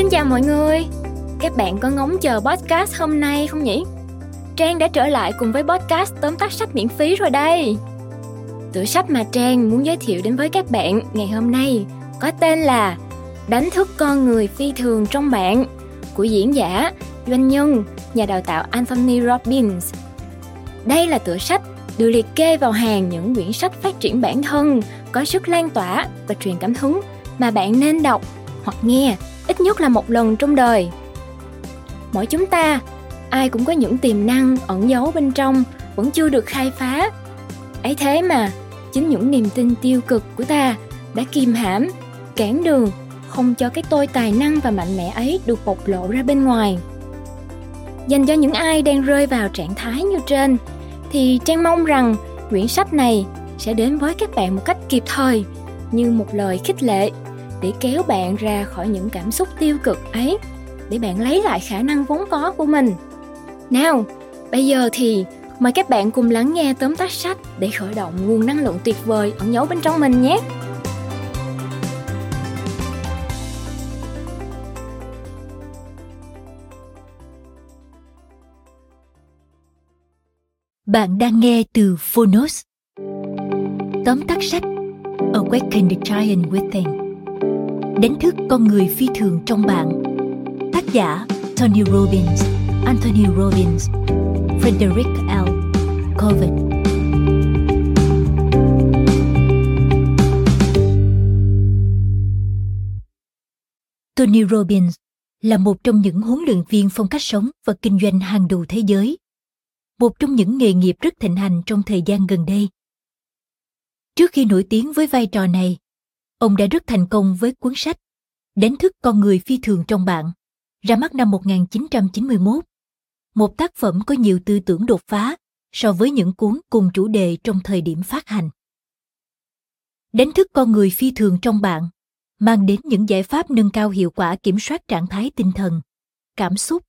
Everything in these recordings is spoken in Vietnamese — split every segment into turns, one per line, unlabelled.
Xin chào mọi người. Các bạn có ngóng chờ podcast hôm nay không nhỉ? Trang đã trở lại cùng với podcast tóm tắt sách miễn phí rồi đây. Tựa sách mà Trang muốn giới thiệu đến với các bạn ngày hôm nay có tên là Đánh thức con người phi thường trong bạn của diễn giả, doanh nhân, nhà đào tạo Anthony Robbins. Đây là tựa sách được liệt kê vào hàng những quyển sách phát triển bản thân có sức lan tỏa và truyền cảm hứng mà bạn nên đọc hoặc nghe ít nhất là một lần trong đời. Mỗi chúng ta, ai cũng có những tiềm năng ẩn giấu bên trong vẫn chưa được khai phá. Ấy thế mà, chính những niềm tin tiêu cực của ta đã kìm hãm, cản đường, không cho cái tôi tài năng và mạnh mẽ ấy được bộc lộ ra bên ngoài. Dành cho những ai đang rơi vào trạng thái như trên, thì Trang mong rằng quyển sách này sẽ đến với các bạn một cách kịp thời như một lời khích lệ để kéo bạn ra khỏi những cảm xúc tiêu cực ấy, để bạn lấy lại khả năng vốn có của mình. Nào, bây giờ thì mời các bạn cùng lắng nghe tóm tắt sách để khởi động nguồn năng lượng tuyệt vời ẩn giấu bên trong mình nhé.
Bạn đang nghe từ Phonos. Tóm tắt sách Awaken the Giant Within đánh thức con người phi thường trong bạn. Tác giả Tony Robbins, Anthony Robbins, Frederick L. Coven. Tony Robbins là một trong những huấn luyện viên phong cách sống và kinh doanh hàng đầu thế giới. Một trong những nghề nghiệp rất thịnh hành trong thời gian gần đây. Trước khi nổi tiếng với vai trò này, Ông đã rất thành công với cuốn sách Đánh thức con người phi thường trong bạn, ra mắt năm 1991. Một tác phẩm có nhiều tư tưởng đột phá so với những cuốn cùng chủ đề trong thời điểm phát hành. Đánh thức con người phi thường trong bạn mang đến những giải pháp nâng cao hiệu quả kiểm soát trạng thái tinh thần, cảm xúc,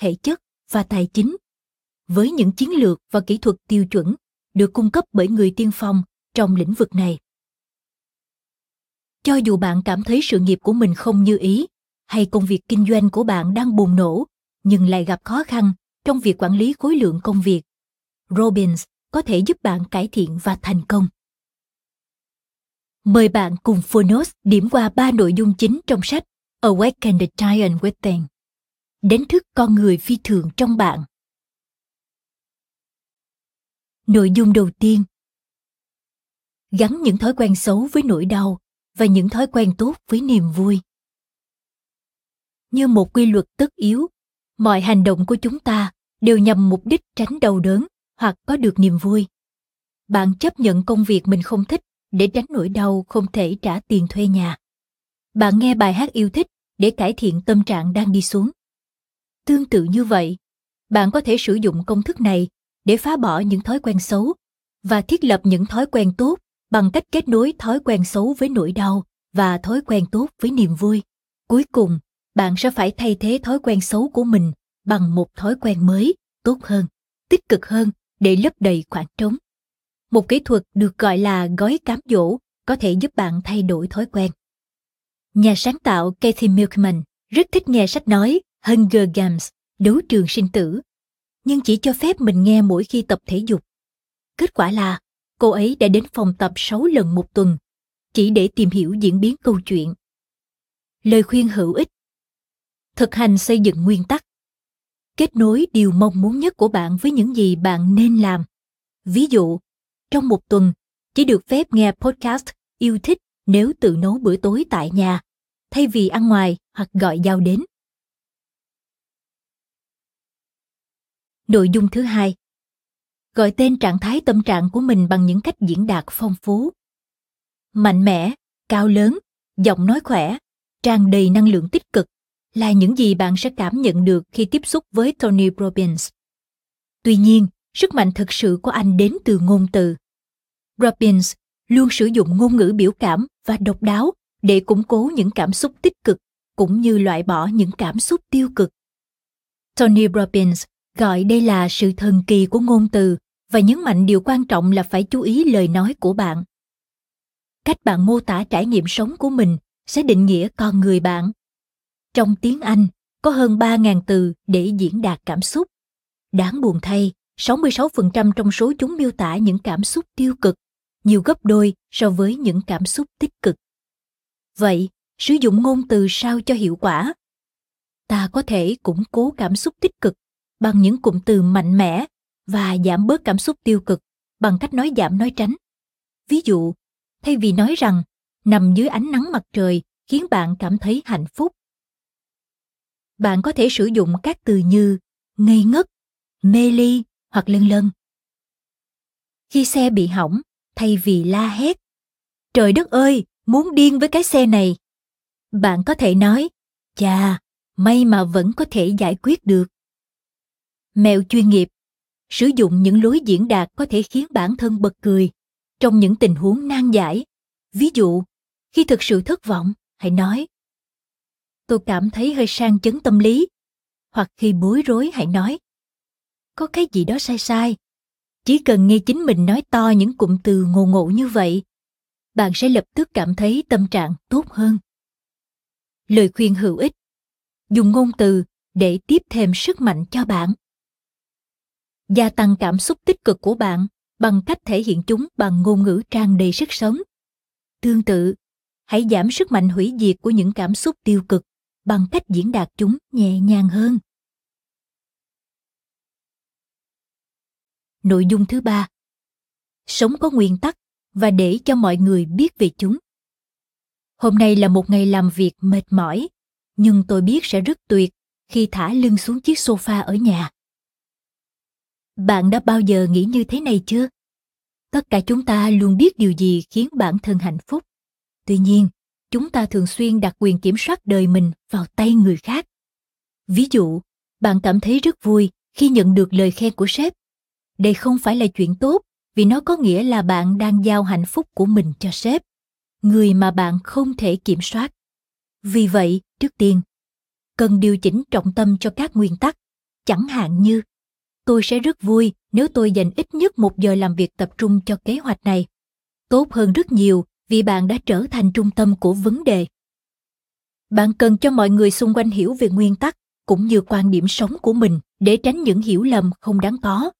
thể chất và tài chính với những chiến lược và kỹ thuật tiêu chuẩn được cung cấp bởi người tiên phong trong lĩnh vực này cho dù bạn cảm thấy sự nghiệp của mình không như ý, hay công việc kinh doanh của bạn đang bùng nổ, nhưng lại gặp khó khăn trong việc quản lý khối lượng công việc, robbins có thể giúp bạn cải thiện và thành công. Mời bạn cùng phonos điểm qua ba nội dung chính trong sách awaken the giant within đánh thức con người phi thường trong bạn. Nội dung đầu tiên. Gắn những thói quen xấu với nỗi đau và những thói quen tốt với niềm vui. Như một quy luật tất yếu, mọi hành động của chúng ta đều nhằm mục đích tránh đau đớn hoặc có được niềm vui. Bạn chấp nhận công việc mình không thích để tránh nỗi đau không thể trả tiền thuê nhà. Bạn nghe bài hát yêu thích để cải thiện tâm trạng đang đi xuống. Tương tự như vậy, bạn có thể sử dụng công thức này để phá bỏ những thói quen xấu và thiết lập những thói quen tốt bằng cách kết nối thói quen xấu với nỗi đau và thói quen tốt với niềm vui. Cuối cùng bạn sẽ phải thay thế thói quen xấu của mình bằng một thói quen mới tốt hơn tích cực hơn để lấp đầy khoảng trống. Một kỹ thuật được gọi là gói cám dỗ có thể giúp bạn thay đổi thói quen. Nhà sáng tạo Kathy Milkman rất thích nghe sách nói Hunger Games, đấu trường sinh tử, nhưng chỉ cho phép mình nghe mỗi khi tập thể dục. Kết quả là cô ấy đã đến phòng tập 6 lần một tuần, chỉ để tìm hiểu diễn biến câu chuyện. Lời khuyên hữu ích Thực hành xây dựng nguyên tắc Kết nối điều mong muốn nhất của bạn với những gì bạn nên làm. Ví dụ, trong một tuần, chỉ được phép nghe podcast yêu thích nếu tự nấu bữa tối tại nhà, thay vì ăn ngoài hoặc gọi giao đến. Nội dung thứ hai gọi tên trạng thái tâm trạng của mình bằng những cách diễn đạt phong phú mạnh mẽ cao lớn giọng nói khỏe tràn đầy năng lượng tích cực là những gì bạn sẽ cảm nhận được khi tiếp xúc với Tony Robbins. Tuy nhiên, sức mạnh thực sự của anh đến từ ngôn từ. Robbins luôn sử dụng ngôn ngữ biểu cảm và độc đáo để củng cố những cảm xúc tích cực cũng như loại bỏ những cảm xúc tiêu cực. Tony Robbins gọi đây là sự thần kỳ của ngôn từ và nhấn mạnh điều quan trọng là phải chú ý lời nói của bạn cách bạn mô tả trải nghiệm sống của mình sẽ định nghĩa con người bạn Trong tiếng Anh, có hơn 3.000 từ để diễn đạt cảm xúc. Đáng buồn thay, 66% trong số chúng miêu tả những cảm xúc tiêu cực, nhiều gấp đôi so với những cảm xúc tích cực. Vậy, sử dụng ngôn từ sao cho hiệu quả? Ta có thể củng cố cảm xúc tích cực bằng những cụm từ mạnh mẽ và giảm bớt cảm xúc tiêu cực bằng cách nói giảm nói tránh. Ví dụ, thay vì nói rằng nằm dưới ánh nắng mặt trời khiến bạn cảm thấy hạnh phúc. Bạn có thể sử dụng các từ như ngây ngất, mê ly hoặc lân lân. Khi xe bị hỏng, thay vì la hét, trời đất ơi, muốn điên với cái xe này. Bạn có thể nói, chà, may mà vẫn có thể giải quyết được. Mẹo chuyên nghiệp sử dụng những lối diễn đạt có thể khiến bản thân bật cười trong những tình huống nan giải. Ví dụ, khi thực sự thất vọng, hãy nói Tôi cảm thấy hơi sang chấn tâm lý. Hoặc khi bối rối hãy nói Có cái gì đó sai sai. Chỉ cần nghe chính mình nói to những cụm từ ngộ ngộ như vậy, bạn sẽ lập tức cảm thấy tâm trạng tốt hơn. Lời khuyên hữu ích Dùng ngôn từ để tiếp thêm sức mạnh cho bạn gia tăng cảm xúc tích cực của bạn bằng cách thể hiện chúng bằng ngôn ngữ tràn đầy sức sống. Tương tự, hãy giảm sức mạnh hủy diệt của những cảm xúc tiêu cực bằng cách diễn đạt chúng nhẹ nhàng hơn. Nội dung thứ ba, sống có nguyên tắc và để cho mọi người biết về chúng. Hôm nay là một ngày làm việc mệt mỏi, nhưng tôi biết sẽ rất tuyệt khi thả lưng xuống chiếc sofa ở nhà bạn đã bao giờ nghĩ như thế này chưa? Tất cả chúng ta luôn biết điều gì khiến bản thân hạnh phúc. Tuy nhiên, chúng ta thường xuyên đặt quyền kiểm soát đời mình vào tay người khác. Ví dụ, bạn cảm thấy rất vui khi nhận được lời khen của sếp. Đây không phải là chuyện tốt, vì nó có nghĩa là bạn đang giao hạnh phúc của mình cho sếp, người mà bạn không thể kiểm soát. Vì vậy, trước tiên, cần điều chỉnh trọng tâm cho các nguyên tắc, chẳng hạn như tôi sẽ rất vui nếu tôi dành ít nhất một giờ làm việc tập trung cho kế hoạch này. Tốt hơn rất nhiều vì bạn đã trở thành trung tâm của vấn đề. Bạn cần cho mọi người xung quanh hiểu về nguyên tắc cũng như quan điểm sống của mình để tránh những hiểu lầm không đáng có.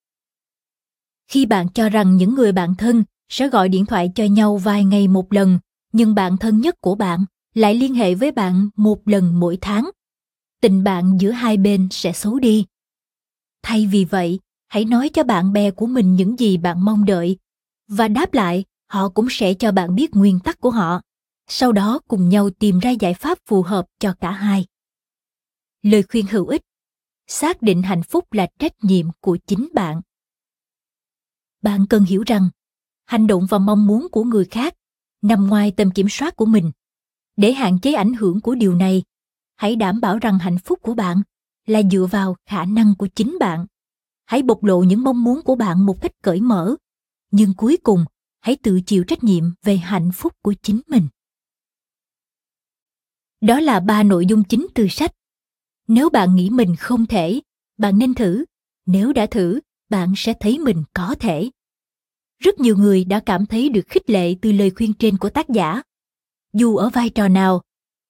Khi bạn cho rằng những người bạn thân sẽ gọi điện thoại cho nhau vài ngày một lần, nhưng bạn thân nhất của bạn lại liên hệ với bạn một lần mỗi tháng, tình bạn giữa hai bên sẽ xấu đi thay vì vậy, hãy nói cho bạn bè của mình những gì bạn mong đợi. Và đáp lại, họ cũng sẽ cho bạn biết nguyên tắc của họ. Sau đó cùng nhau tìm ra giải pháp phù hợp cho cả hai. Lời khuyên hữu ích. Xác định hạnh phúc là trách nhiệm của chính bạn. Bạn cần hiểu rằng, hành động và mong muốn của người khác nằm ngoài tầm kiểm soát của mình. Để hạn chế ảnh hưởng của điều này, hãy đảm bảo rằng hạnh phúc của bạn là dựa vào khả năng của chính bạn. Hãy bộc lộ những mong muốn của bạn một cách cởi mở. Nhưng cuối cùng, hãy tự chịu trách nhiệm về hạnh phúc của chính mình. Đó là ba nội dung chính từ sách. Nếu bạn nghĩ mình không thể, bạn nên thử. Nếu đã thử, bạn sẽ thấy mình có thể. Rất nhiều người đã cảm thấy được khích lệ từ lời khuyên trên của tác giả. Dù ở vai trò nào,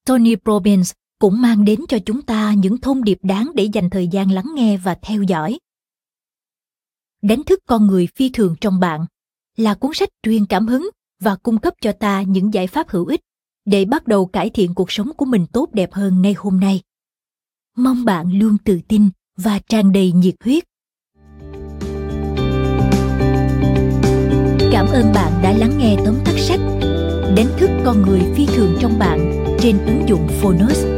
tony robbins cũng mang đến cho chúng ta những thông điệp đáng để dành thời gian lắng nghe và theo dõi. Đánh thức con người phi thường trong bạn là cuốn sách truyền cảm hứng và cung cấp cho ta những giải pháp hữu ích để bắt đầu cải thiện cuộc sống của mình tốt đẹp hơn ngay hôm nay. Mong bạn luôn tự tin và tràn đầy nhiệt huyết. Cảm ơn bạn đã lắng nghe tóm tắt sách đánh thức con người phi thường trong bạn trên ứng dụng phonos